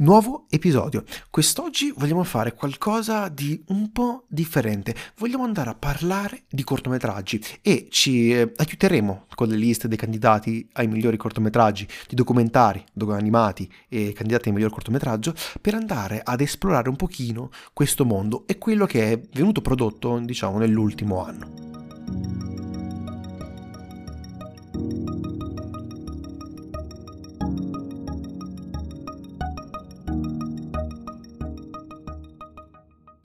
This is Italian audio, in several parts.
Nuovo episodio. Quest'oggi vogliamo fare qualcosa di un po' differente. Vogliamo andare a parlare di cortometraggi e ci eh, aiuteremo con le liste dei candidati ai migliori cortometraggi, di documentari, animati e candidati al miglior cortometraggio per andare ad esplorare un pochino questo mondo e quello che è venuto prodotto, diciamo, nell'ultimo anno.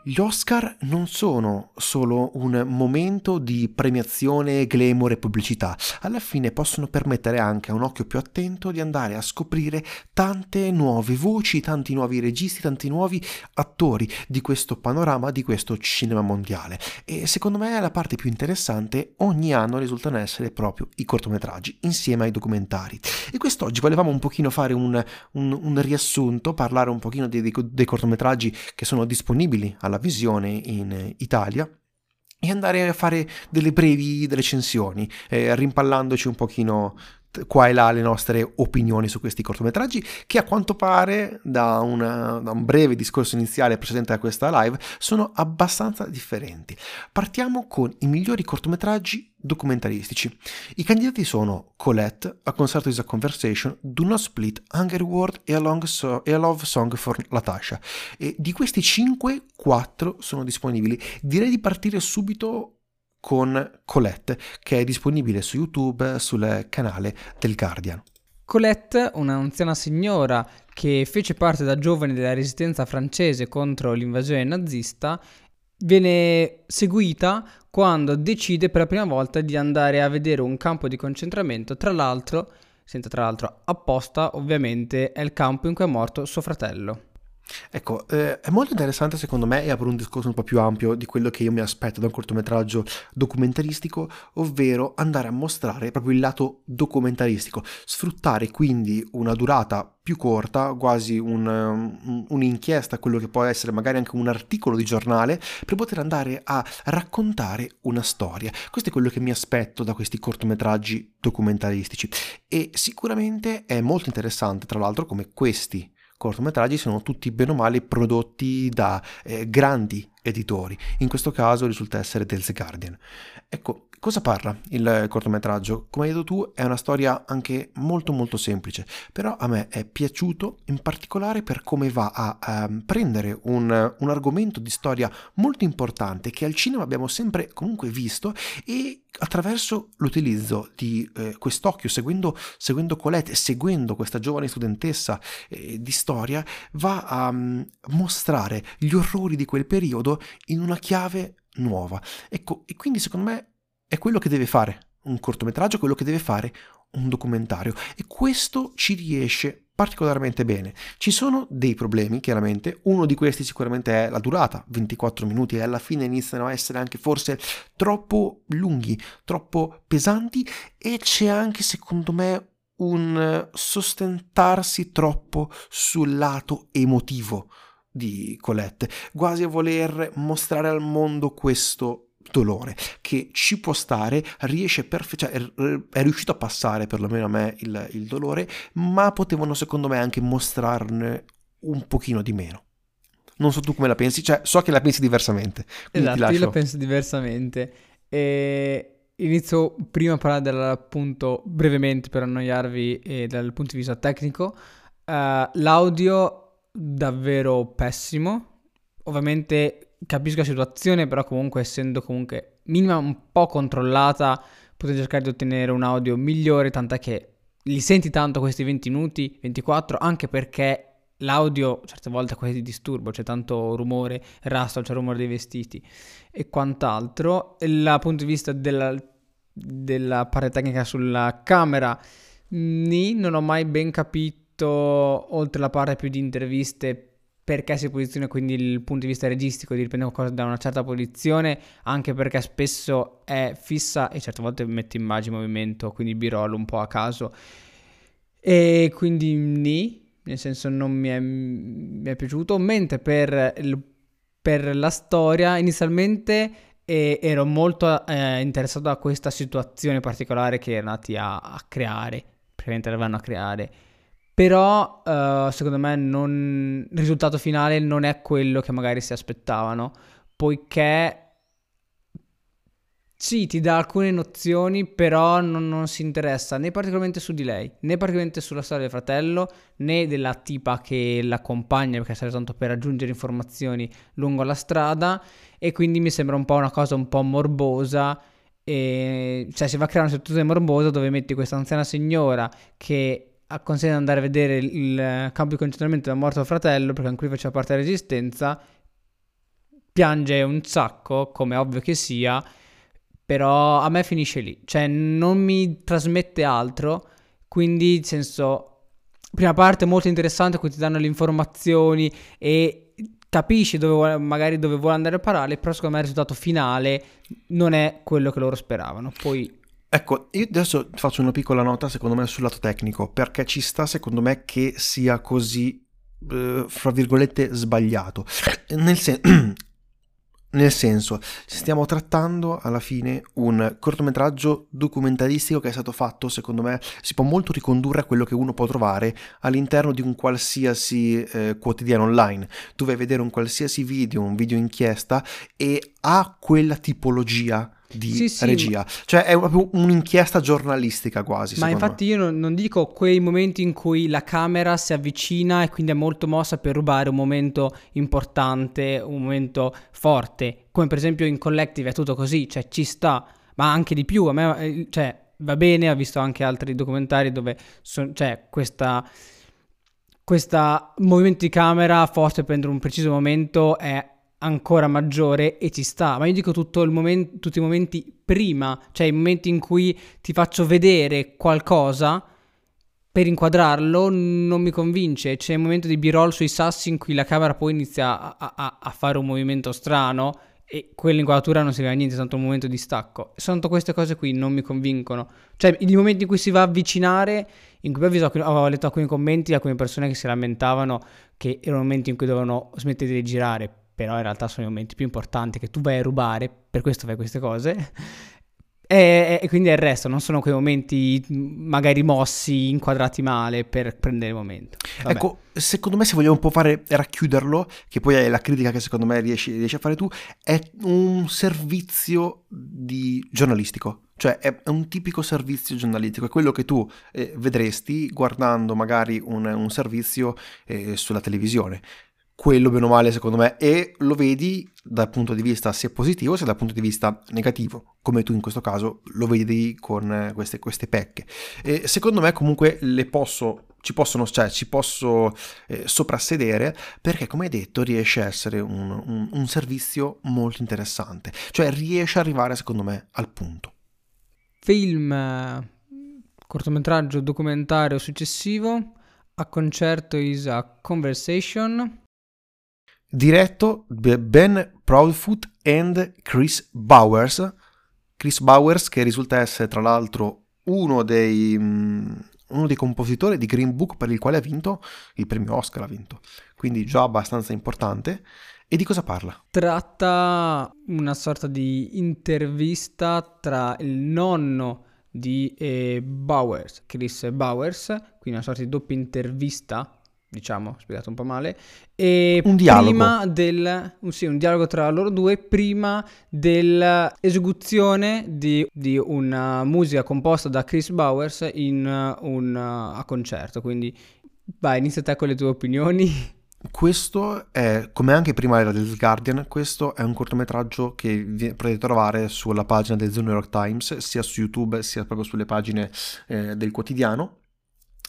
Gli Oscar non sono solo un momento di premiazione, glamour e pubblicità, alla fine possono permettere anche a un occhio più attento di andare a scoprire tante nuove voci, tanti nuovi registi, tanti nuovi attori di questo panorama, di questo cinema mondiale. E secondo me la parte più interessante ogni anno risultano essere proprio i cortometraggi, insieme ai documentari. E quest'oggi volevamo un pochino fare un, un, un riassunto, parlare un pochino dei, dei, cortometraggi che sono disponibili alla visione in Italia e andare a fare delle brevi recensioni, eh, rimpallandoci un pochino qua e là le nostre opinioni su questi cortometraggi che a quanto pare da, una, da, un breve discorso iniziale precedente a questa live sono abbastanza differenti. Partiamo con i migliori cortometraggi documentaristici. I candidati sono Colette, A Concert is a Conversation, Do Not Split, Hunger World e A, so- e a Love Song for Latasha. E di questi 5, 4 sono disponibili. Direi di partire subito con Colette, che è disponibile su YouTube sul canale del Guardian. Colette, un'anziana signora che fece parte da giovane della resistenza francese contro l'invasione nazista, viene seguita quando decide per la prima volta di andare a vedere un campo di concentramento, tra l'altro, senza tra l'altro apposta, ovviamente, è il campo in cui è morto suo fratello. Ecco, eh, è molto interessante secondo me e apre un discorso un po' più ampio di quello che io mi aspetto da un cortometraggio documentaristico, ovvero andare a mostrare proprio il lato documentaristico, sfruttare quindi una durata più corta, quasi un, um, un'inchiesta, quello che può essere magari anche un articolo di giornale, per poter andare a raccontare una storia. Questo è quello che mi aspetto da questi cortometraggi documentaristici e sicuramente è molto interessante, tra l'altro, come questi cortometraggi sono tutti bene o male prodotti da eh, grandi editori, in questo caso risulta essere del The Guardian. Ecco, cosa parla il cortometraggio? Come hai detto tu, è una storia anche molto molto semplice, però a me è piaciuto in particolare per come va a, ehm, prendere un, un argomento di storia molto importante che al cinema abbiamo sempre comunque visto e attraverso l'utilizzo di eh, quest'occhio, seguendo, seguendo Colette, seguendo questa giovane studentessa eh, di storia, va a um, mostrare gli orrori di quel periodo in una chiave nuova. Ecco, e quindi secondo me è quello che deve fare un cortometraggio, quello che deve fare un documentario e questo ci riesce particolarmente bene. Ci sono dei problemi, chiaramente, uno di questi sicuramente è la durata, 24 minuti e alla fine iniziano a essere anche forse troppo lunghi, troppo pesanti e c'è anche secondo me un sostentarsi troppo sul lato emotivo di Colette, quasi a voler mostrare al mondo questo dolore che ci può stare, riesce perfe- cioè, è, riuscito a passare perlomeno a me il, il dolore, ma potevano secondo me anche mostrarne un pochino di meno. Non so tu come la pensi, cioè so che la pensi diversamente. Esatto, io la penso diversamente. E inizio prima a parlare dell'appunto brevemente per annoiarvi e dal punto di vista tecnico. Uh, l'audio davvero pessimo. Ovviamente capisco la situazione, però comunque essendo comunque minima un po' controllata, potete cercare di ottenere un audio migliore, tant'è che li senti tanto questi 20 minuti, 24, anche perché l'audio certe volte quasi di disturbo, c'è tanto rumore, rastro, c'è il rumore dei vestiti e quant'altro. Dal punto di vista della, della parte tecnica sulla camera, ni, non ho mai ben capito oltre la parte più di interviste, perché si posiziona quindi il punto di vista registico di riprendere qualcosa da una certa posizione, anche perché spesso è fissa e certe volte mette immagini in movimento, quindi b-roll un po' a caso. E quindi ni, nel senso non mi è, mi è piaciuto, mentre per, il, per, la storia inizialmente eh, ero molto eh, interessato a questa situazione particolare che erano nati a, a creare, praticamente avevano a creare però uh, secondo me non, il risultato finale non è quello che magari si aspettavano, poiché sì, ti dà alcune nozioni, però non, non, si interessa né particolarmente su di lei, né particolarmente sulla storia del fratello, né della tipa che l'accompagna, perché serve tanto per raggiungere informazioni lungo la strada, e quindi mi sembra un po' una cosa un po' morbosa. E, cioè, si va a creare una situazione morbosa dove metti questa anziana signora che consente di andare a vedere il campo di concentramento del morto fratello, perché anche lui faceva parte della resistenza, piange un sacco, come ovvio che sia, però a me finisce lì, cioè non mi trasmette altro, quindi nel senso, prima parte molto interessante, cui ti danno le informazioni e capisci dove vuole, magari dove vuole andare a parare, però secondo me il risultato finale non è quello che loro speravano. Poi Ecco, io adesso faccio una piccola nota secondo me sul lato tecnico, perché ci sta secondo me che sia così, eh, fra virgolette, sbagliato. Nel, sen- nel senso, stiamo trattando alla fine un cortometraggio documentaristico che è stato fatto, secondo me, si può molto ricondurre a quello che uno può trovare all'interno di un qualsiasi eh, quotidiano online. Tu vai a vedere un qualsiasi video, un video inchiesta e ha quella tipologia di sì, sì, regia. Ma... Cioè è proprio un'inchiesta giornalistica quasi. Ma infatti me. io non, non, dico quei momenti in cui la camera si avvicina e quindi è molto mossa per rubare un momento importante, un momento forte. Come per esempio in Collective è tutto così, cioè ci sta, ma anche di più. A me, eh, cioè, va bene, ho visto anche altri documentari dove c'è cioè, questa questo movimento di camera forte per un preciso momento è ancora maggiore e ci sta, ma io dico momento, tutti i momenti prima, cioè i momenti in cui ti faccio vedere qualcosa per inquadrarlo non mi convince, c'è il momento di b-roll sui sassi in cui la camera poi inizia a, a, a fare un movimento strano e quell'inquadratura non si vede niente, è tanto un momento di stacco. Sono queste cose qui non mi convincono. Cioè, i momenti in cui si va a avvicinare, in cui visto, ho letto alcuni commenti di alcune persone che si lamentavano che erano momenti in cui dovevano smettere di girare però in realtà sono i momenti più importanti che tu vai a rubare, per questo fai queste cose. E, e, quindi è il resto, non sono quei momenti magari mossi, inquadrati male per prendere il momento. Vabbè. Ecco, secondo me se vogliamo un po' fare racchiuderlo, che poi è la critica che secondo me riesci, riesci a fare tu, è un servizio di giornalistico. Cioè è un tipico servizio giornalistico, è quello che tu eh, vedresti guardando magari un, un servizio eh, sulla televisione quello bene o male secondo me e lo vedi dal punto di vista sia positivo sia dal punto di vista negativo come tu in questo caso lo vedi con queste, queste pecche. E secondo me comunque le posso ci possono, cioè, ci posso eh, soprassedere perché come hai detto riesce a essere un, un, un servizio molto interessante. Cioè riesce ad arrivare secondo me al punto. Film cortometraggio documentario successivo a concerto is a conversation diretto da Ben Proudfoot e Chris Bowers. Chris Bowers che risulta essere tra l'altro uno dei, um, uno dei compositori di Green Book per il quale ha vinto il premio Oscar, ha vinto. quindi già abbastanza importante. E di cosa parla? Tratta una sorta di intervista tra il nonno di eh, Bowers, Chris Bowers, quindi una sorta di doppia intervista diciamo, spiegato un po' male. E un dialogo. Prima del, sì, un dialogo tra loro due, prima dell'esecuzione di, di una musica composta da Chris Bowers in un a concerto. Quindi vai, inizia te con le tue opinioni. Questo è, come anche prima era del Guardian, questo è un cortometraggio che potete trovare sulla pagina del The New York Times, sia su YouTube sia proprio sulle pagine eh, del quotidiano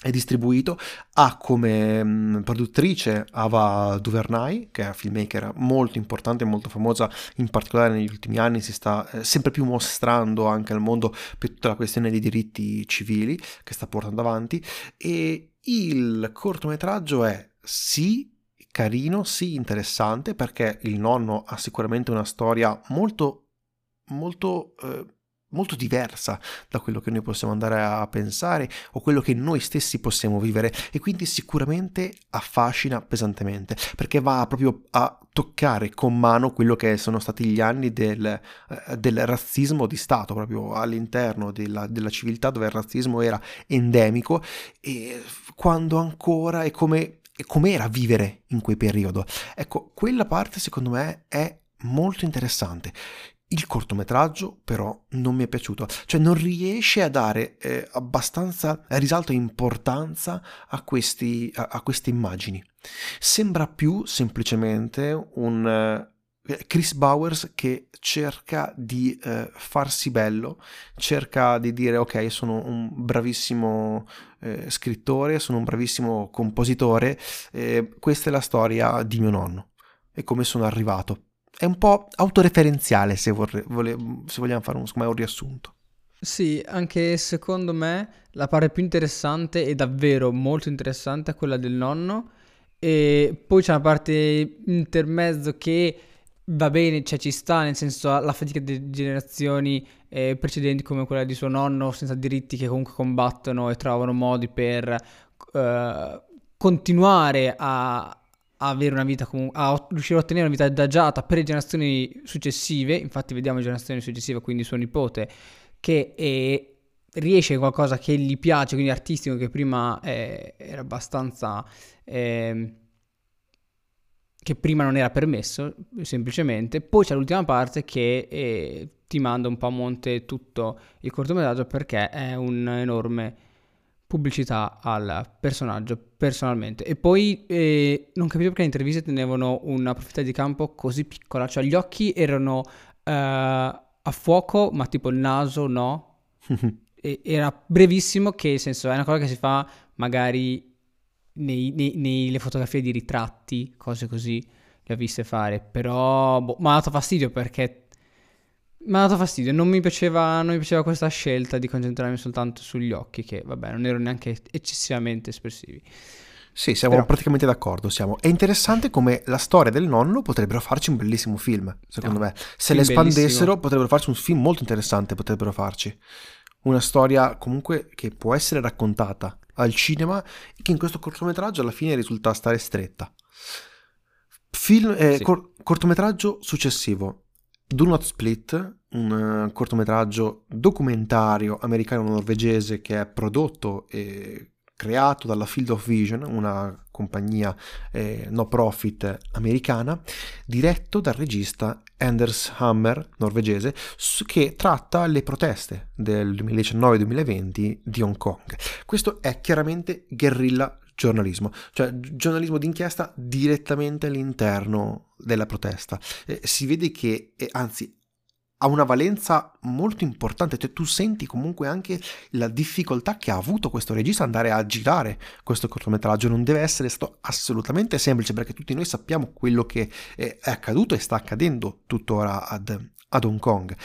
è distribuito, ha come mm, produttrice Ava Duvernay, che è una filmmaker molto importante e molto famosa, in particolare negli ultimi anni si sta eh, sempre più mostrando anche al mondo per tutta la questione dei diritti civili che sta portando avanti. E il cortometraggio è sì carino, sì interessante perché il nonno ha sicuramente una storia molto molto eh, molto diversa da quello che noi possiamo andare a pensare o quello che noi stessi possiamo vivere e quindi sicuramente affascina pesantemente perché va proprio a toccare con mano quello che sono stati gli anni del, eh, del razzismo di Stato, proprio all'interno della, della, civiltà dove il razzismo era endemico e quando ancora è come e com'era vivere in quel periodo. Ecco, quella parte secondo me è molto interessante. Il cortometraggio però non mi è piaciuto, cioè non riesce a dare eh, abbastanza risalto e importanza a, questi, a, a, queste immagini. Sembra più semplicemente un uh, Chris Bowers che cerca di uh, farsi bello, cerca di dire ok sono un bravissimo uh, scrittore, sono un bravissimo compositore, questa è la storia di mio nonno. E come sono arrivato è un po' autoreferenziale se, vorrei, vole, se vogliamo fare un, un riassunto. Sì, anche secondo me la parte più interessante e davvero molto interessante è quella del nonno e poi c'è una parte intermezzo che va bene, cioè ci sta, nel senso la fatica di generazioni eh, precedenti come quella di suo nonno senza diritti che comunque combattono e trovano modi per eh, continuare a avere una vita comunque, a riuscire a ottenere una vita adagiata per le generazioni successive, infatti vediamo le generazioni successive, quindi suo nipote, che è, riesce qualcosa che gli piace, quindi artistico, che prima eh, era abbastanza... Eh, che prima non era permesso, semplicemente. Poi c'è l'ultima parte che eh, ti manda un po' a monte tutto il cortometraggio perché è un enorme pubblicità al personaggio personalmente. E poi eh, non capivo perché le interviste tenevano una profondità di campo così piccola, cioè gli occhi erano uh, a fuoco, ma tipo il naso no. era brevissimo, che nel senso è una cosa che si fa magari nei, nei, nelle fotografie di ritratti, cose così, le ho viste fare, però boh, mi ha dato fastidio perché mi ha dato fastidio, non mi, piaceva, non mi piaceva questa scelta di concentrarmi soltanto sugli occhi, che vabbè, non erano neanche eccessivamente espressivi. Sì, siamo Però... praticamente d'accordo. Siamo. È interessante come la storia del nonno potrebbero farci un bellissimo film, secondo no, me. Se le espandessero bellissimo. potrebbero farci un film molto interessante, potrebbero farci. Una storia comunque che può essere raccontata al cinema e che in questo cortometraggio alla fine risulta stare stretta. Film, eh, sì. cor- cortometraggio successivo. Do Not Split, un uh, cortometraggio documentario americano-norvegese che è prodotto e creato dalla Field of Vision, una compagnia eh, no profit americana, diretto dal regista Anders Hammer, norvegese, che tratta le proteste del 2019-2020 di Hong Kong. Questo è chiaramente guerrilla giornalismo, cioè giornalismo d'inchiesta direttamente all'interno della protesta. Eh, si vede che, eh, anzi, ha una valenza molto importante, cioè tu senti comunque anche la difficoltà che ha avuto questo regista andare a girare questo cortometraggio, non deve essere stato assolutamente semplice perché tutti noi sappiamo quello che è accaduto e sta accadendo tuttora ad, ad Hong Kong.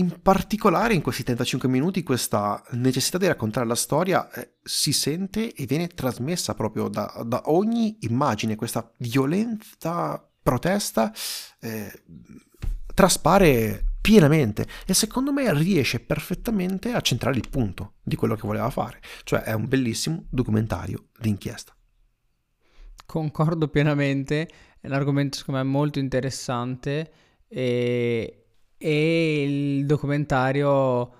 In particolare in questi 35 minuti questa necessità di raccontare la storia eh, si sente e viene trasmessa proprio da, da ogni immagine, questa violenta protesta eh, traspare pienamente e secondo me riesce perfettamente a centrare il punto di quello che voleva fare, cioè è un bellissimo documentario d'inchiesta. Concordo pienamente, è un argomento secondo me molto interessante e e il documentario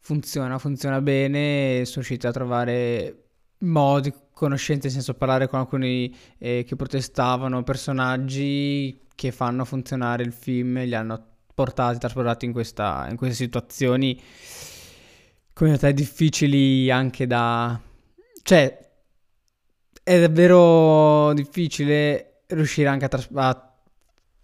funziona, funziona bene, sono riusciti a trovare modi, conoscenze, nel senso parlare con alcuni eh, che protestavano, personaggi che fanno funzionare il film, li hanno portati, trasportati in, questa, in queste situazioni come te difficili anche da... cioè è davvero difficile riuscire anche a, tras- a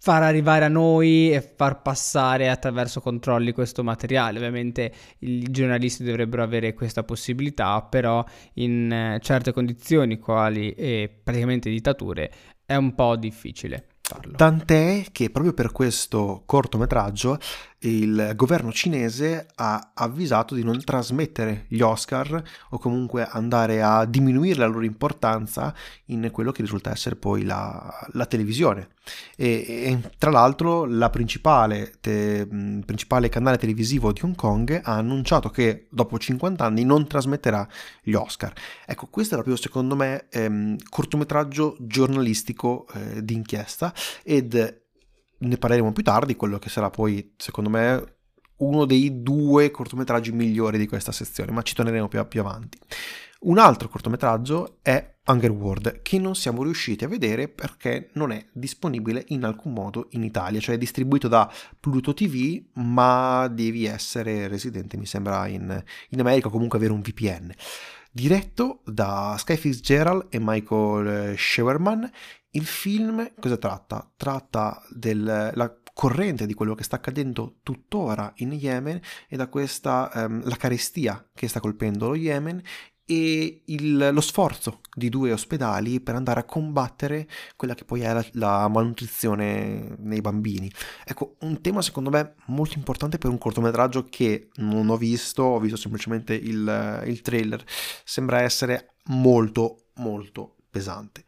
far arrivare a noi e far passare attraverso controlli questo materiale. Ovviamente i giornalisti dovrebbero avere questa possibilità, però in eh, certe condizioni, quali praticamente dittature, è un po' difficile. Farlo. Tant'è che proprio per questo cortometraggio il governo cinese ha avvisato di non trasmettere gli Oscar o comunque andare a diminuire la loro importanza in quello che risulta essere poi la, la televisione. E, e, tra l'altro la principale, te, principale canale televisivo di Hong Kong ha annunciato che dopo 50 anni non trasmetterà gli Oscar. Ecco, questo è proprio secondo me ehm, cortometraggio giornalistico eh, d'inchiesta ed ne parleremo più tardi, quello che sarà poi, secondo me, uno dei due cortometraggi migliori di questa sezione, ma ci torneremo più, più avanti. Un altro cortometraggio è Hunger World, che non siamo riusciti a vedere perché non è disponibile in alcun modo in Italia, cioè è distribuito da Pluto TV, ma devi essere residente, mi sembra, in, in America o comunque avere un VPN. Diretto da Sky Fitzgerald e Michael Shewerman, il film cosa tratta? Tratta della corrente di quello che sta accadendo tuttora in Yemen e da questa um, la carestia che sta colpendo lo Yemen e il, lo sforzo di due ospedali per andare a combattere quella che poi è la, la, malnutrizione nei bambini. Ecco, un tema secondo me molto importante per un cortometraggio che non ho visto, ho visto semplicemente il, il trailer, sembra essere molto molto pesante.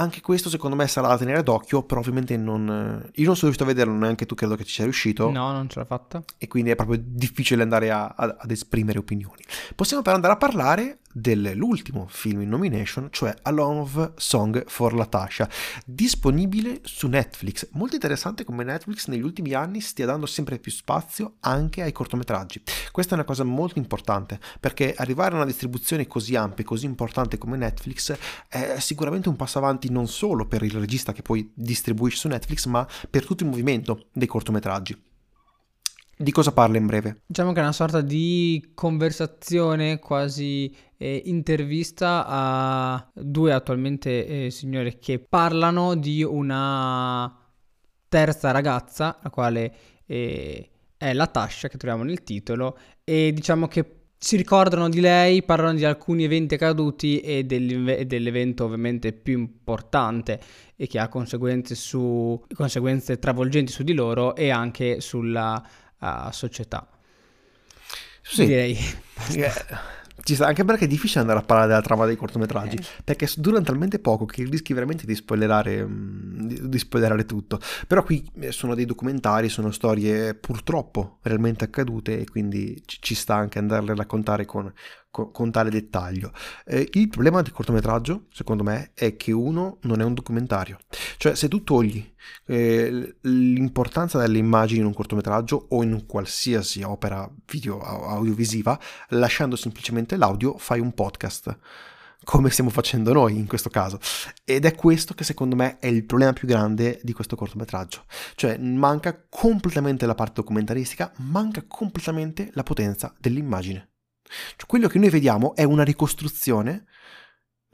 Anche questo secondo me sarà da tenere d'occhio, però ovviamente non... Io non sono riuscito a vederlo, neanche tu credo che ci sia riuscito. No, non ce l'ha fatta. E quindi è proprio difficile andare a, a, ad esprimere opinioni. Possiamo però andare a parlare dell'ultimo film in nomination, cioè A Love Song for Latasha, disponibile su Netflix. Molto interessante come Netflix negli ultimi anni stia dando sempre più spazio anche ai cortometraggi. Questa è una cosa molto importante perché arrivare a una distribuzione così ampia, così importante come Netflix è sicuramente un passo avanti non solo per il regista che poi distribuisce su Netflix, ma per tutto il movimento dei cortometraggi. Di cosa parla in breve? Diciamo che è una sorta di conversazione, quasi eh, intervista a due attualmente eh, signore che parlano di una terza ragazza, la quale eh, è la Tasha che troviamo nel titolo, e diciamo che si ricordano di lei, parlano di alcuni eventi accaduti e dell'evento ovviamente più importante e che ha conseguenze, su, conseguenze travolgenti su di loro e anche sulla a società. Sì. Direi. Ci sta, anche perché è difficile andare a parlare della trama dei cortometraggi, eh. perché durano talmente poco che rischi veramente di spoilerare, mm, di, di spoilerare tutto. Però qui eh, sono dei documentari, sono storie purtroppo realmente accadute e quindi ci, ci sta anche andarle a raccontare con, con, con tale dettaglio. Eh, il problema del cortometraggio, secondo me, è che uno non è un documentario. Cioè, se tu togli eh, l'importanza delle immagini in un cortometraggio o in qualsiasi opera video audiovisiva, lasciando semplicemente l'audio, fai un podcast come stiamo facendo noi in questo caso. Ed è questo che secondo me è il problema più grande di questo cortometraggio. Cioè manca completamente la parte documentaristica, manca completamente la potenza dell'immagine. Cioè, quello che noi vediamo è una ricostruzione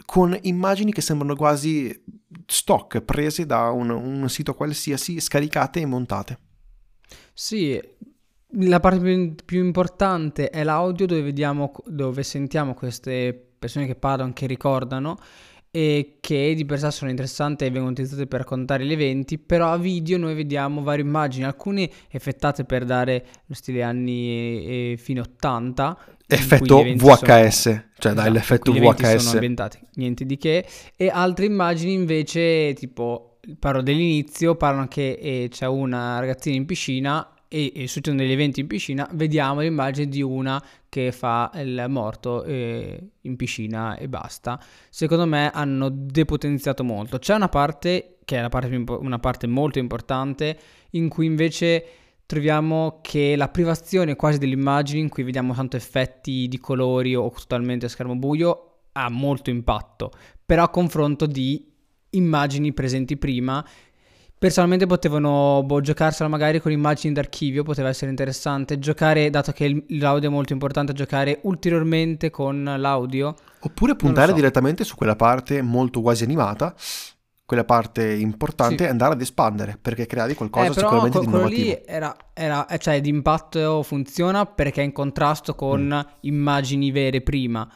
con immagini che sembrano quasi stock, prese da un, un sito qualsiasi, scaricate e montate. Sì, la parte più, importante è l'audio dove vediamo, dove sentiamo queste persone che parlano, che ricordano e che di per sé sono interessanti e vengono utilizzate per raccontare gli eventi, però a video noi vediamo varie immagini, alcune effettate per dare lo stile anni e, e fine 80. Effetto VHS, sono, cioè dai, esatto, l'effetto VHS. sono ambientati, niente di che, e altre immagini invece tipo, parlo dell'inizio, parlano che eh, c'è una ragazzina in piscina e, e succedono degli eventi in piscina, vediamo l'immagine di una che fa il morto eh, in piscina e basta. Secondo me hanno depotenziato molto. C'è una parte, che è parte, una parte molto importante, in cui invece troviamo che la privazione quasi dell'immagine, in cui vediamo tanto effetti di colori o totalmente a schermo buio, ha molto impatto. Però a confronto di immagini presenti prima Personalmente potevano boh, giocarsela magari con immagini d'archivio, poteva essere interessante. Giocare, dato che l'audio è molto importante, giocare ulteriormente con l'audio. Oppure puntare so. direttamente su quella parte molto quasi animata, quella parte importante, sì. e andare ad espandere, perché creavi qualcosa eh, sicuramente di innovativo. lì era, era, eh, cioè d'impatto funziona perché è in contrasto con mm. immagini vere prima.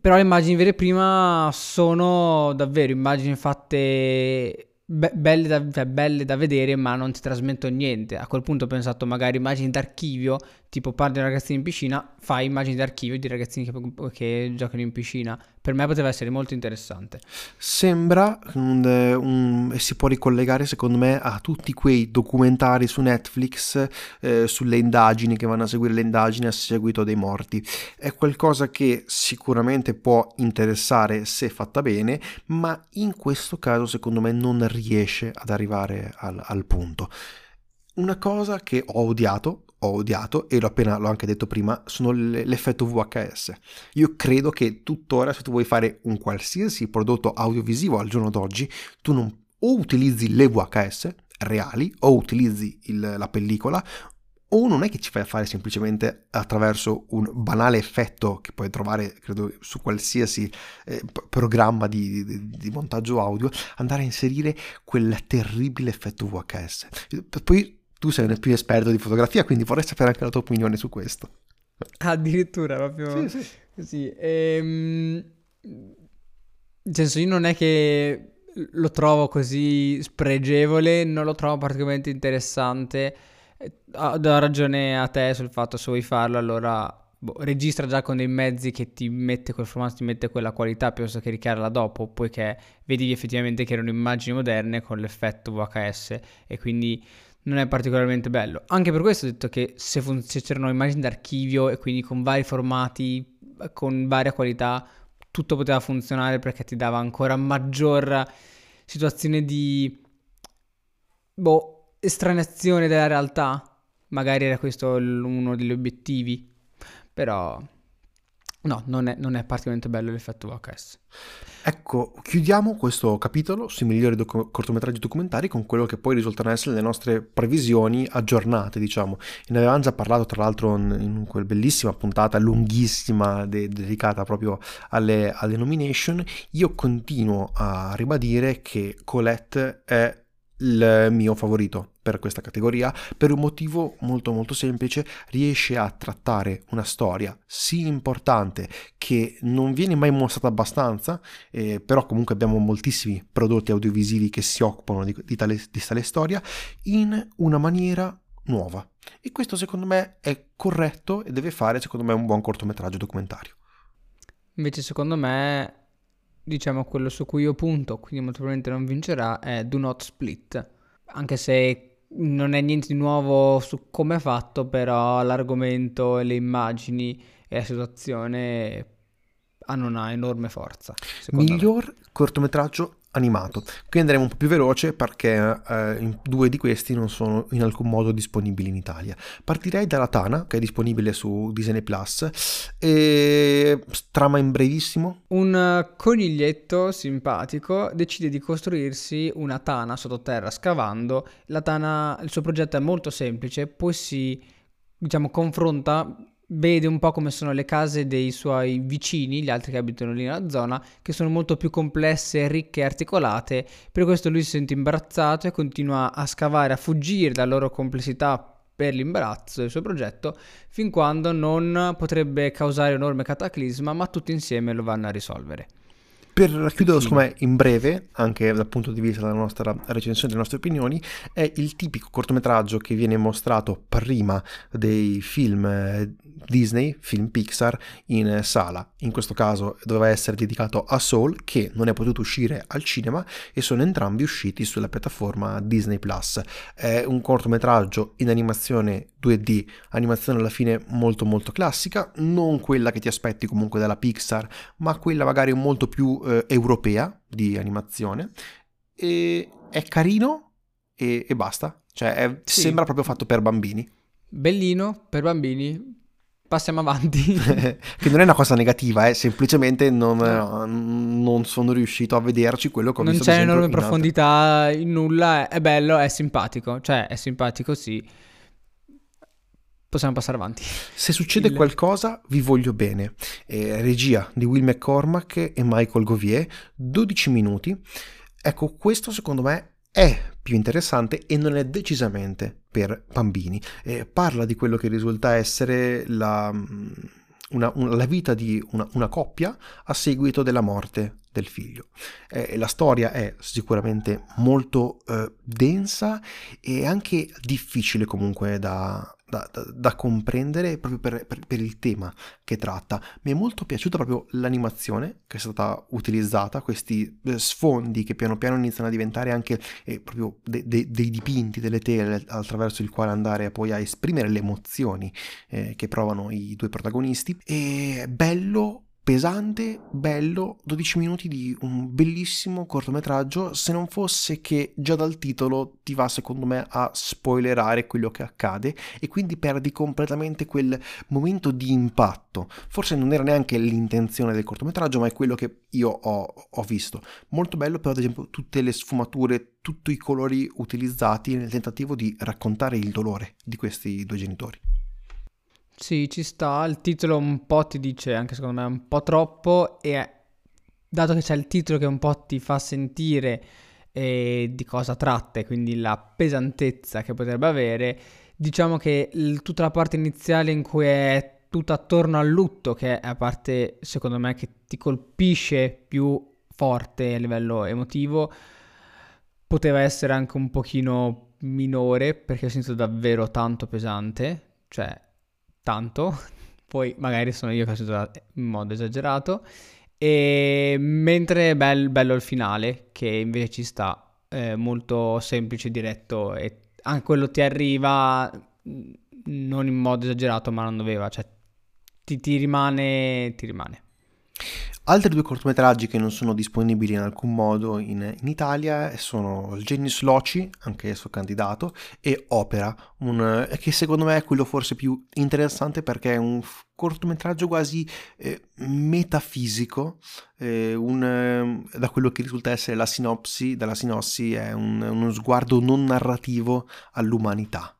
Però le immagini vere prima sono davvero immagini fatte be- belle, da, cioè, belle, da, vedere ma non ti trasmettono niente. A quel punto ho pensato magari immagini d'archivio, tipo parli di ragazzini in piscina, fai immagini d'archivio di ragazzini che, che, giocano in piscina. Per me poteva essere molto interessante. Sembra, un, un, si può ricollegare secondo me a tutti quei documentari su Netflix eh, sulle indagini che vanno a seguire le indagini a seguito dei morti. È qualcosa che sicuramente può interessare se fatta bene, ma in questo caso secondo me non riesce ad arrivare al, al punto. Una cosa che ho odiato, ho odiato, e l'ho appena l'ho anche detto prima, sono l'effetto VHS. Io credo che tuttora se tu vuoi fare un qualsiasi prodotto audiovisivo al giorno d'oggi, tu non o utilizzi le VHS reali o utilizzi il, la pellicola o non è che ci fai a fare semplicemente attraverso un banale effetto che puoi trovare, credo, su qualsiasi eh, programma di, di, di, montaggio audio, andare a inserire quel terribile effetto VHS. Poi tu sei un più esperto di fotografia, quindi vorrei sapere anche la tua opinione su questo. Addirittura, proprio sì, sì. così. Ehm, nel senso, io non è che lo trovo così spregevole, non lo trovo particolarmente interessante Ah, do ragione a te sul fatto se vuoi farlo, allora boh, registra già con dei mezzi che ti mette quel formato, ti mette quella qualità piuttosto che ricaricarla dopo, poiché vedi effettivamente che erano immagini moderne con l'effetto VHS e quindi non è particolarmente bello. Anche per questo ho detto che se, fun- se c'erano immagini d'archivio e quindi con vari formati, con varia qualità, tutto poteva funzionare perché ti dava ancora maggior situazione di... Boh, estraneazione della realtà. Magari era questo uno degli obiettivi. Però no, non è, non è particolarmente bello l'effetto VHS. Ecco, chiudiamo questo capitolo sui migliori docu- cortometraggi documentari con quello che poi risultano essere le nostre previsioni aggiornate, diciamo. Ne avevamo già parlato tra l'altro in, in quella bellissima puntata lunghissima de- dedicata proprio alle, alle nomination. Io continuo a ribadire che Colette è il mio favorito per questa categoria per un motivo molto molto semplice riesce a trattare una storia sì importante che non viene mai mostrata abbastanza eh, però comunque abbiamo moltissimi prodotti audiovisivi che si occupano di, di, tale, di tale storia in una maniera nuova. E questo secondo me è corretto e deve fare secondo me un buon cortometraggio documentario. Invece secondo me diciamo quello su cui io punto, quindi molto probabilmente non vincerà, è Do Not Split. Anche se non è niente di nuovo su come è fatto, però l'argomento, le immagini e la situazione hanno una enorme forza. Miglior me. cortometraggio animato. Qui andremo un po' più veloce perché eh, due di questi non sono in alcun modo disponibili in Italia. Partirei dalla Tana, che è disponibile su Disney Plus. E trama in brevissimo. Un coniglietto simpatico decide di costruirsi una tana sottoterra scavando. La tana, il suo progetto è molto semplice, poi si diciamo confronta vede un po' come sono le case dei suoi vicini, gli altri che abitano lì nella zona, che sono molto più complesse, ricche e articolate. Per questo lui si sente imbarazzato e continua a scavare, a fuggire dalla loro complessità per l'imbarazzo del suo progetto, fin quando non potrebbe causare un enorme cataclisma, ma tutti insieme lo vanno a risolvere. Per chiudere, secondo me, in breve, anche dal punto di vista della nostra recensione, delle nostre opinioni, è il tipico cortometraggio che viene mostrato prima dei film eh, Disney, film Pixar, in sala. In questo caso doveva essere dedicato a Soul, che non è potuto uscire al cinema e sono entrambi usciti sulla piattaforma Disney Plus. È un cortometraggio in animazione 2D, animazione alla fine molto molto classica, non quella che ti aspetti comunque dalla Pixar, ma quella magari molto più eh, europea di animazione. E è carino e, e basta. Cioè, è, sì. sembra proprio fatto per bambini. Bellino per bambini. Passiamo avanti. che non è una cosa negativa, eh, semplicemente non, no. non, sono riuscito a vederci quello che ho non visto. Non c'è enorme profondità in nulla, è, è bello, è simpatico. Cioè, è simpatico, sì possiamo passare avanti. Se succede Il... qualcosa, vi voglio bene. Eh, regia di Will McCormack e Michael Govier, 12 minuti. Ecco, questo secondo me è più interessante e non è decisamente per bambini. Eh, parla di quello che risulta essere la, una, una, la vita di una, una, coppia a seguito della morte del figlio. Eh, la storia è sicuramente molto eh, densa e anche difficile comunque da, da, da, da comprendere proprio per, per, per, il tema che tratta. Mi è molto piaciuta proprio l'animazione che è stata utilizzata, questi eh, sfondi che piano piano iniziano a diventare anche eh, proprio de, de, dei dipinti, delle tele attraverso il quale andare poi a esprimere le emozioni eh, che provano i due protagonisti. E bello pesante, bello, 12 minuti di un bellissimo cortometraggio, se non fosse che già dal titolo ti va secondo me a spoilerare quello che accade e quindi perdi completamente quel momento di impatto. Forse non era neanche l'intenzione del cortometraggio, ma è quello che io ho, ho visto. Molto bello però ad esempio tutte le sfumature, tutti i colori utilizzati nel tentativo di raccontare il dolore di questi due genitori. Sì, ci sta, il titolo un po' ti dice, anche secondo me, un po' troppo e dato che c'è il titolo che un po' ti fa sentire eh, di cosa tratta e quindi la pesantezza che potrebbe avere, diciamo che il, tutta la parte iniziale in cui è tutta attorno al lutto, che è la parte secondo me che ti colpisce più forte a livello emotivo, poteva essere anche un pochino minore perché ho sentito davvero tanto pesante, cioè tanto, poi magari sono io che ho sentito in modo esagerato, e mentre è bel, bello il finale, che invece ci sta, eh, molto semplice, diretto, e anche quello ti arriva non in modo esagerato, ma non doveva, cioè ti, ti rimane, ti rimane. Altri due cortometraggi che non sono disponibili in alcun modo in, in Italia sono Genius Loci, anche esso candidato, e Opera, un, che secondo me è quello forse più interessante perché è un cortometraggio quasi eh, metafisico, eh, un, eh, da quello che risulta essere la sinopsi, dalla sinossi è un, uno sguardo non narrativo all'umanità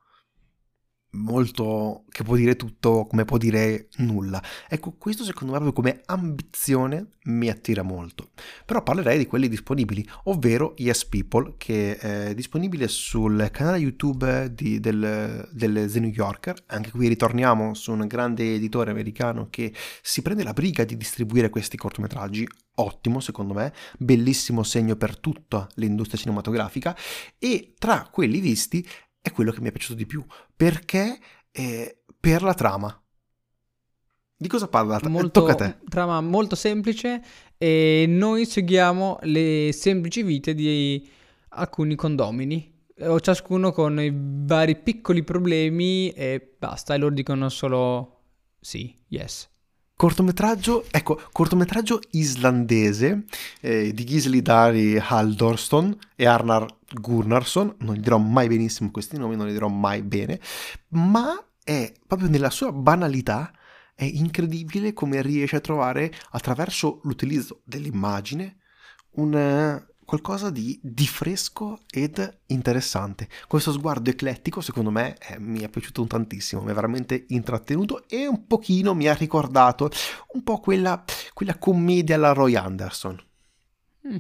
molto che può dire tutto come può dire nulla. Ecco, questo secondo me proprio come ambizione mi attira molto. Però parlerei di quelli disponibili, ovvero Yes People, che è disponibile sul canale YouTube di, del, del The New Yorker. Anche qui ritorniamo su un grande editore americano che si prende la briga di distribuire questi cortometraggi. Ottimo, secondo me, bellissimo segno per tutta l'industria cinematografica. E tra quelli visti è quello che mi è piaciuto di più, perché eh, per la trama. Di cosa parla? Molto, Tocca a te. Trama molto semplice e noi seguiamo le semplici vite di alcuni condomini, o ciascuno con i vari piccoli problemi e basta, e loro dicono solo sì, yes. Cortometraggio, ecco, cortometraggio islandese eh, di Gisli Dari Haldorston e Arnar Gurnarsson, non gli dirò mai benissimo questi nomi, non li dirò mai bene, ma è proprio nella sua banalità, è incredibile come riesce a trovare attraverso l'utilizzo dell'immagine un, qualcosa di, di, fresco ed interessante. Questo sguardo eclettico, secondo me, eh, mi è piaciuto tantissimo, mi ha veramente intrattenuto e un pochino mi ha ricordato un po' quella, quella commedia alla Roy Anderson. Mm.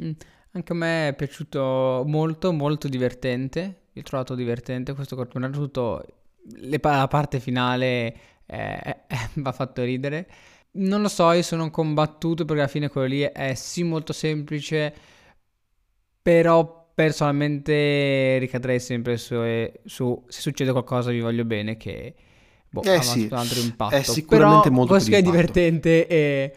Mm. Anche a me è piaciuto molto, molto divertente. Io ho trovato divertente questo cortometraggio, tutto le, la parte finale eh, eh, ha fatto ridere. Non lo so, io sono combattuto perché alla fine quello lì è sì molto semplice, però personalmente ricadrei sempre su, su se succede qualcosa vi voglio bene che boh, eh sì, un altro impatto. È sicuramente però, molto che è divertente e,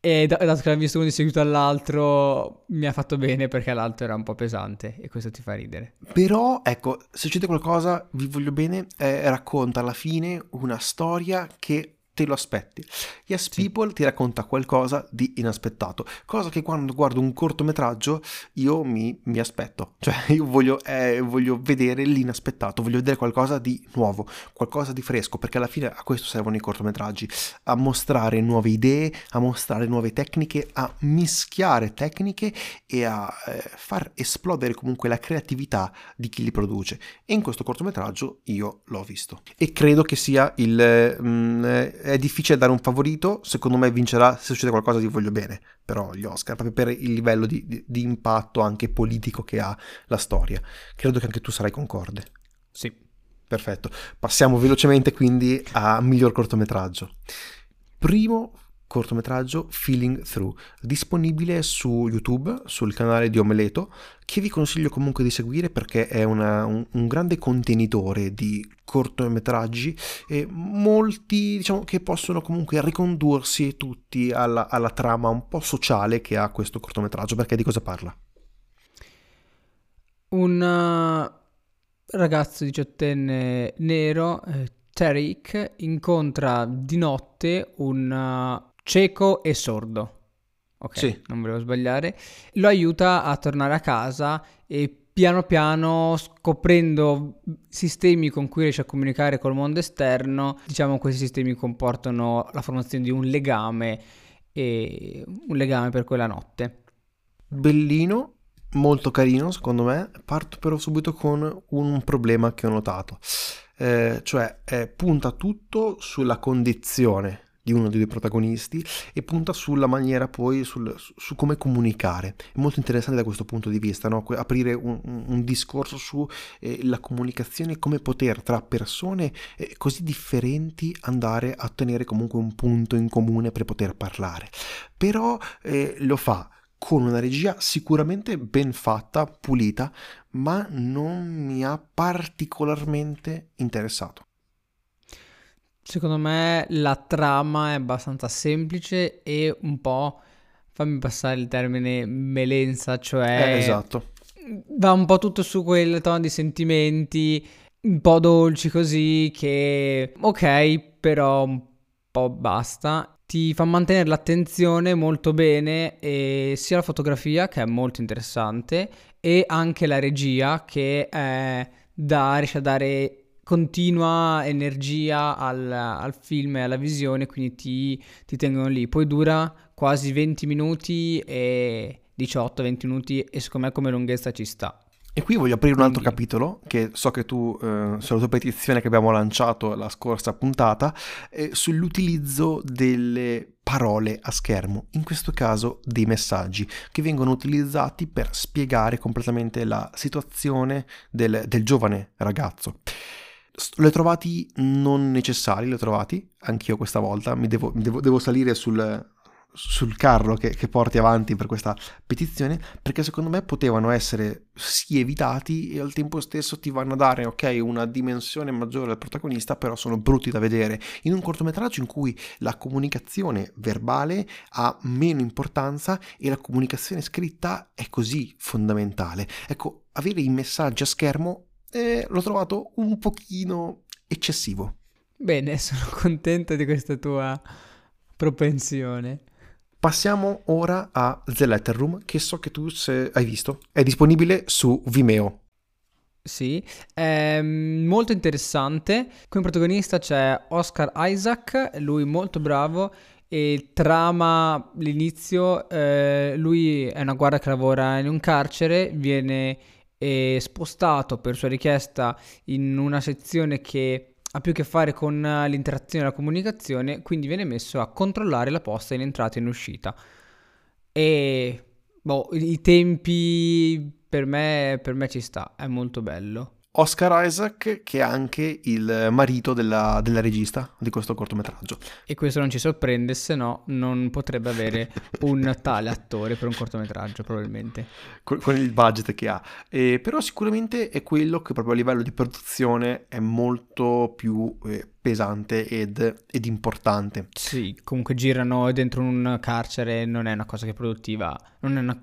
e dato che l'ho visto uno di seguito all'altro mi ha fatto bene perché l'altro era un po' pesante e questo ti fa ridere. Però ecco, se succede qualcosa vi voglio bene, eh, racconta alla fine una storia che te lo aspetti. Yes sì. People ti racconta qualcosa di inaspettato, cosa che quando guardo un cortometraggio io mi, mi aspetto, cioè io voglio, eh, voglio, vedere l'inaspettato, voglio vedere qualcosa di nuovo, qualcosa di fresco, perché alla fine a questo servono i cortometraggi, a mostrare nuove idee, a mostrare nuove tecniche, a mischiare tecniche e a eh, far esplodere comunque la creatività di chi li produce. E in questo cortometraggio io l'ho visto. E credo che sia il... Mm, è difficile dare un favorito, secondo me vincerà se succede qualcosa di voglio bene, però gli Oscar, proprio per il livello di, di, di impatto anche politico che ha la storia. Credo che anche tu sarai concorde. Sì. Perfetto. Passiamo velocemente quindi a miglior cortometraggio. Primo cortometraggio Feeling Through, disponibile su YouTube, sul canale di Omeleto, che vi consiglio comunque di seguire perché è una, un, un, grande contenitore di cortometraggi e molti diciamo che possono comunque ricondursi tutti alla, alla trama un po' sociale che ha questo cortometraggio, perché di cosa parla? Un uh, ragazzo diciottenne nero, eh, Tariq, incontra di notte un uh, cieco e sordo. Ok, sì. non volevo sbagliare. Lo aiuta a tornare a casa e piano piano scoprendo sistemi con cui riesce a comunicare col mondo esterno, diciamo questi sistemi comportano la formazione di un legame e un legame per quella notte. Bellino, molto carino secondo me. Parto però subito con un problema che ho notato. Eh, cioè eh, punta tutto sulla condizione di uno dei due protagonisti e punta sulla maniera poi, sul, su come comunicare. È molto interessante da questo punto di vista, no? aprire un, un, discorso sulla eh, comunicazione, come poter tra persone eh, così differenti andare a ottenere comunque un punto in comune per poter parlare. Però eh, lo fa con una regia sicuramente ben fatta, pulita, ma non mi ha particolarmente interessato. Secondo me la trama è abbastanza semplice e un po', fammi passare il termine, melenza, cioè... Eh, esatto. Va un po' tutto su quel tono di sentimenti, un po' dolci così, che ok, però un po' basta. Ti fa mantenere l'attenzione molto bene e sia la fotografia che è molto interessante e anche la regia che è, da, riesce a dare continua energia al, al, film e alla visione, quindi ti, ti, tengono lì. Poi dura quasi 20 minuti e 18-20 minuti e secondo me come lunghezza ci sta. E qui voglio aprire un altro capitolo, che so che tu, eh, sulla tua petizione che abbiamo lanciato la scorsa puntata, eh, sull'utilizzo delle parole a schermo, in questo caso dei messaggi, che vengono utilizzati per spiegare completamente la situazione del, del giovane ragazzo. Li ho trovati non necessari, li ho trovati, anch'io questa volta, mi devo, devo, devo salire sul, sul carro che, che, porti avanti per questa petizione, perché secondo me potevano essere sì evitati e al tempo stesso ti vanno a dare, ok, una dimensione maggiore al protagonista, però sono brutti da vedere. In un cortometraggio in cui la comunicazione verbale ha meno importanza e la comunicazione scritta è così fondamentale. Ecco, avere i messaggi a schermo e l'ho trovato un pochino eccessivo. Bene, sono contento di questa tua propensione. Passiamo ora a The Letter Room, che so che tu hai visto. È disponibile su Vimeo. Sì, è molto interessante. Come protagonista c'è Oscar Isaac, lui molto bravo e trama l'inizio. Eh, lui è una guardia che lavora in un carcere, viene e spostato per sua richiesta in una sezione che ha più a che fare con l'interazione e la comunicazione, quindi viene messo a controllare la posta in entrata e in uscita. E boh, i tempi per me, per me ci sta, è molto bello. Oscar Isaac, che è anche il marito della, della, regista di questo cortometraggio. E questo non ci sorprende, se no non potrebbe avere un tale attore per un cortometraggio, probabilmente. Con, con il budget che ha. E, però sicuramente è quello che proprio a livello di produzione è molto più eh, pesante ed, ed importante. Sì, comunque girano dentro un carcere, non è una cosa che è produttiva, non è una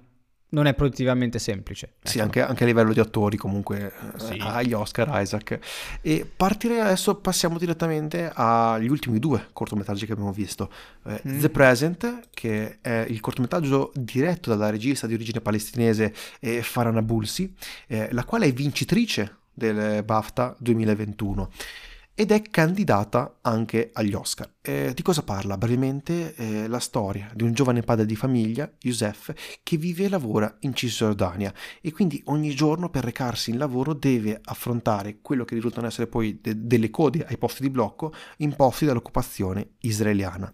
non è produttivamente semplice. Sì, ecco. anche, anche, a livello di attori comunque, eh, sì. agli Oscar Isaac. E partirei adesso, passiamo direttamente agli ultimi due cortometraggi che abbiamo visto. Eh, mm. The Present, che è il cortometraggio diretto dalla regista di origine palestinese eh, Farana Bulsi, eh, la quale è vincitrice del BAFTA 2021 ed è candidata anche agli Oscar. Eh, di cosa parla? Brevemente eh, la storia di un giovane padre di famiglia, Youssef, che vive e lavora in Cisgiordania e quindi ogni giorno per recarsi in lavoro deve affrontare quello che risultano essere poi de- delle code ai posti di blocco imposti dall'occupazione israeliana.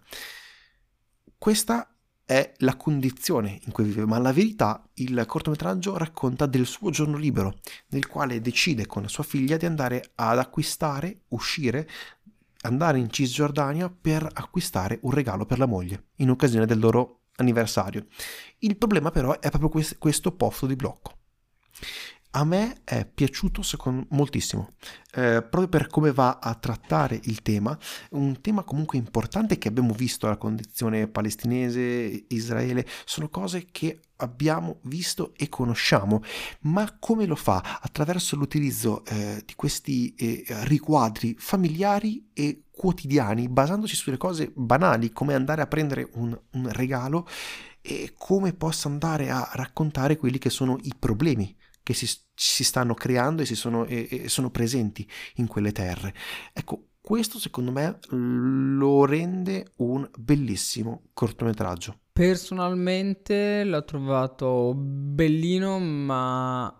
Questa è la condizione in cui vive, ma la verità il cortometraggio racconta del suo giorno libero, nel quale decide con sua figlia di andare ad acquistare, uscire andare in Cisgiordania per acquistare un regalo per la moglie in occasione del loro anniversario. Il problema però è proprio questo posto di blocco. A me è piaciuto secondo, moltissimo, eh, proprio per come va a trattare il tema, un tema comunque importante che abbiamo visto, la condizione palestinese, Israele, sono cose che abbiamo visto e conosciamo, ma come lo fa? Attraverso l'utilizzo eh, di questi eh, riquadri familiari e quotidiani, basandosi sulle cose banali, come andare a prendere un, un regalo e come possa andare a raccontare quelli che sono i problemi che si, si stanno creando e, si sono, e, e sono presenti in quelle terre. Ecco, questo secondo me lo rende un bellissimo cortometraggio. Personalmente l'ho trovato bellino, ma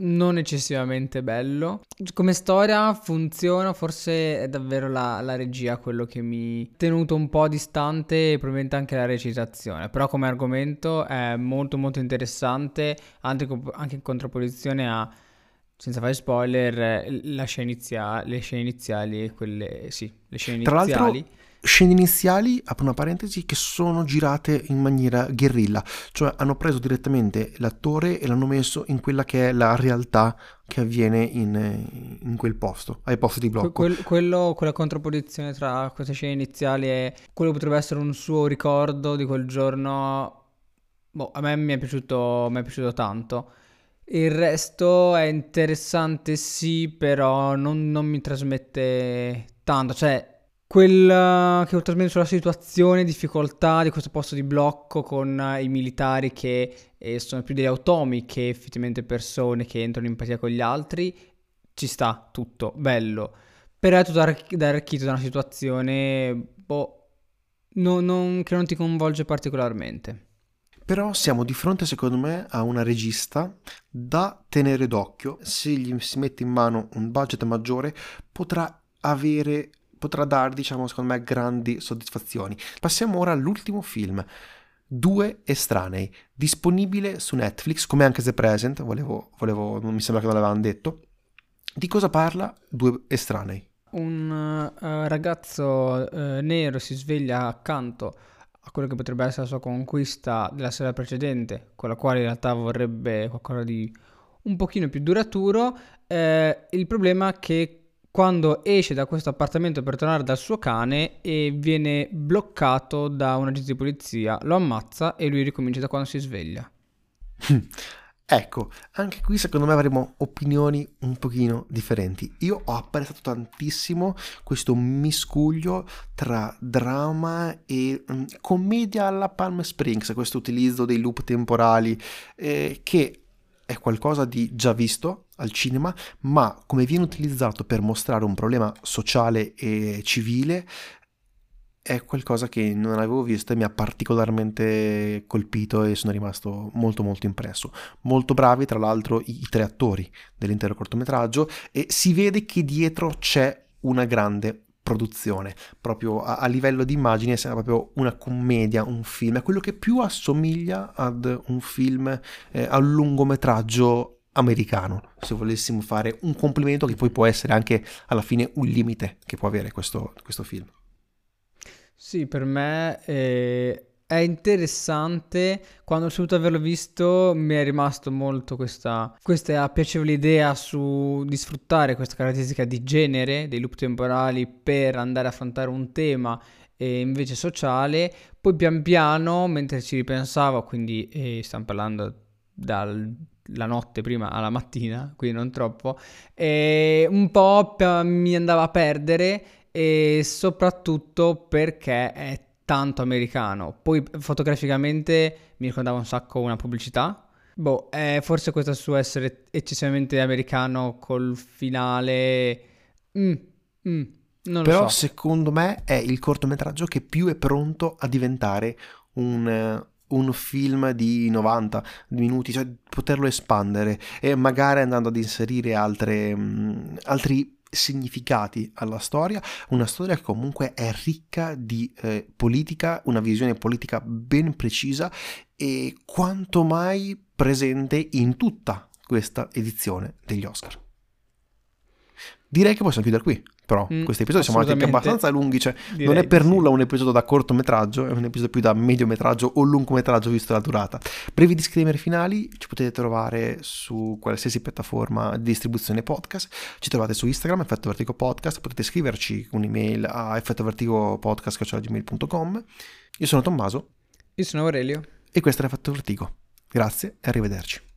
non eccessivamente bello. Come storia funziona, forse è davvero la, la regia quello che mi ha tenuto un po' distante e probabilmente anche la recitazione, però come argomento è molto molto interessante, anche, anche in contrapposizione a, senza fare spoiler, la scena inizia- le scene iniziali, quelle, sì, le scene Tra iniziali. L'altro scene iniziali, apro una parentesi, che sono girate in maniera guerrilla, cioè hanno preso direttamente l'attore e l'hanno messo in quella che è la realtà che avviene in, in quel posto, ai posti di blocco. Que- quello, quella contrapposizione tra queste scene iniziali e quello potrebbe essere un suo ricordo di quel giorno, boh, a me mi è piaciuto, mi è piaciuto tanto. Il resto è interessante, sì, però non, non mi trasmette tanto, cioè quella che ho trasmesso sulla situazione, difficoltà di questo posto di blocco con i militari che eh, sono più degli automi che effettivamente persone che entrano in empatia con gli altri, ci sta tutto, bello. Però è tutto arricchito da una situazione boh, no, non, che non ti coinvolge particolarmente. Però siamo di fronte, secondo me, a una regista da tenere d'occhio. Se gli si mette in mano un budget maggiore, potrà avere potrà dare, diciamo, secondo me, grandi soddisfazioni. Passiamo ora all'ultimo film. Due estranei, disponibile su Netflix, come anche The Present, volevo, volevo, mi sembra che non l'avevano detto. Di cosa parla Due estranei? Un uh, ragazzo uh, nero si sveglia accanto a quello che potrebbe essere la sua conquista della sera precedente, con la quale in realtà vorrebbe qualcosa di un pochino più duraturo. Eh, il problema è che quando esce da questo appartamento per tornare dal suo cane e viene bloccato da un agente di polizia, lo ammazza e lui ricomincia da quando si sveglia. Ecco, anche qui secondo me avremo opinioni un pochino differenti. Io ho apprezzato tantissimo questo miscuglio tra dramma e um, commedia alla Palm Springs, questo utilizzo dei loop temporali eh, che è qualcosa di già visto al cinema, ma come viene utilizzato per mostrare un problema sociale e civile è qualcosa che non avevo visto e mi ha particolarmente colpito e sono rimasto molto molto impresso. Molto bravi tra l'altro i, i tre attori dell'intero cortometraggio e si vede che dietro c'è una grande produzione, proprio a, a, livello di immagine sembra proprio una commedia, un film, è quello che più assomiglia ad un film, eh, a un lungometraggio americano, se volessimo fare un complimento che poi può essere anche alla fine un limite che può avere questo, questo film. Sì, per me eh, è interessante, quando ho saputo averlo visto mi è rimasto molto questa, questa piacevole idea su, di sfruttare questa caratteristica di genere dei loop temporali per andare a affrontare un tema invece sociale, poi pian piano, mentre ci ripensavo, quindi eh, stiamo parlando dalla notte prima alla mattina, quindi non troppo, eh, un po' mi andava a perdere e soprattutto perché è tanto americano. Poi fotograficamente mi ricordava un sacco una pubblicità. Boh, eh, forse questo suo essere eccessivamente americano col finale... Mm, mm, non Però so. secondo me è il cortometraggio che più è pronto a diventare un, un film di 90 minuti, cioè poterlo espandere e magari andando ad inserire altre, um, altri significati alla storia, una storia che comunque è ricca di eh, politica, una visione politica ben precisa e quanto mai presente in tutta questa edizione degli Oscar. Direi che possiamo chiudere qui. Però Mm, questi episodi sono andati anche abbastanza lunghi, cioè non Direi è per sì. nulla un episodio da cortometraggio, è un episodio più da mediometraggio o lungometraggio visto la durata. Brevi disclaimer finali, ci potete trovare su qualsiasi piattaforma di distribuzione podcast, ci trovate su Instagram, Effetto Vertigo Podcast, potete scriverci un'email a effettovertigopodcast.gmail.com Io sono Tommaso Io sono Aurelio. e questo è l'Effetto Vertigo. Grazie e arrivederci.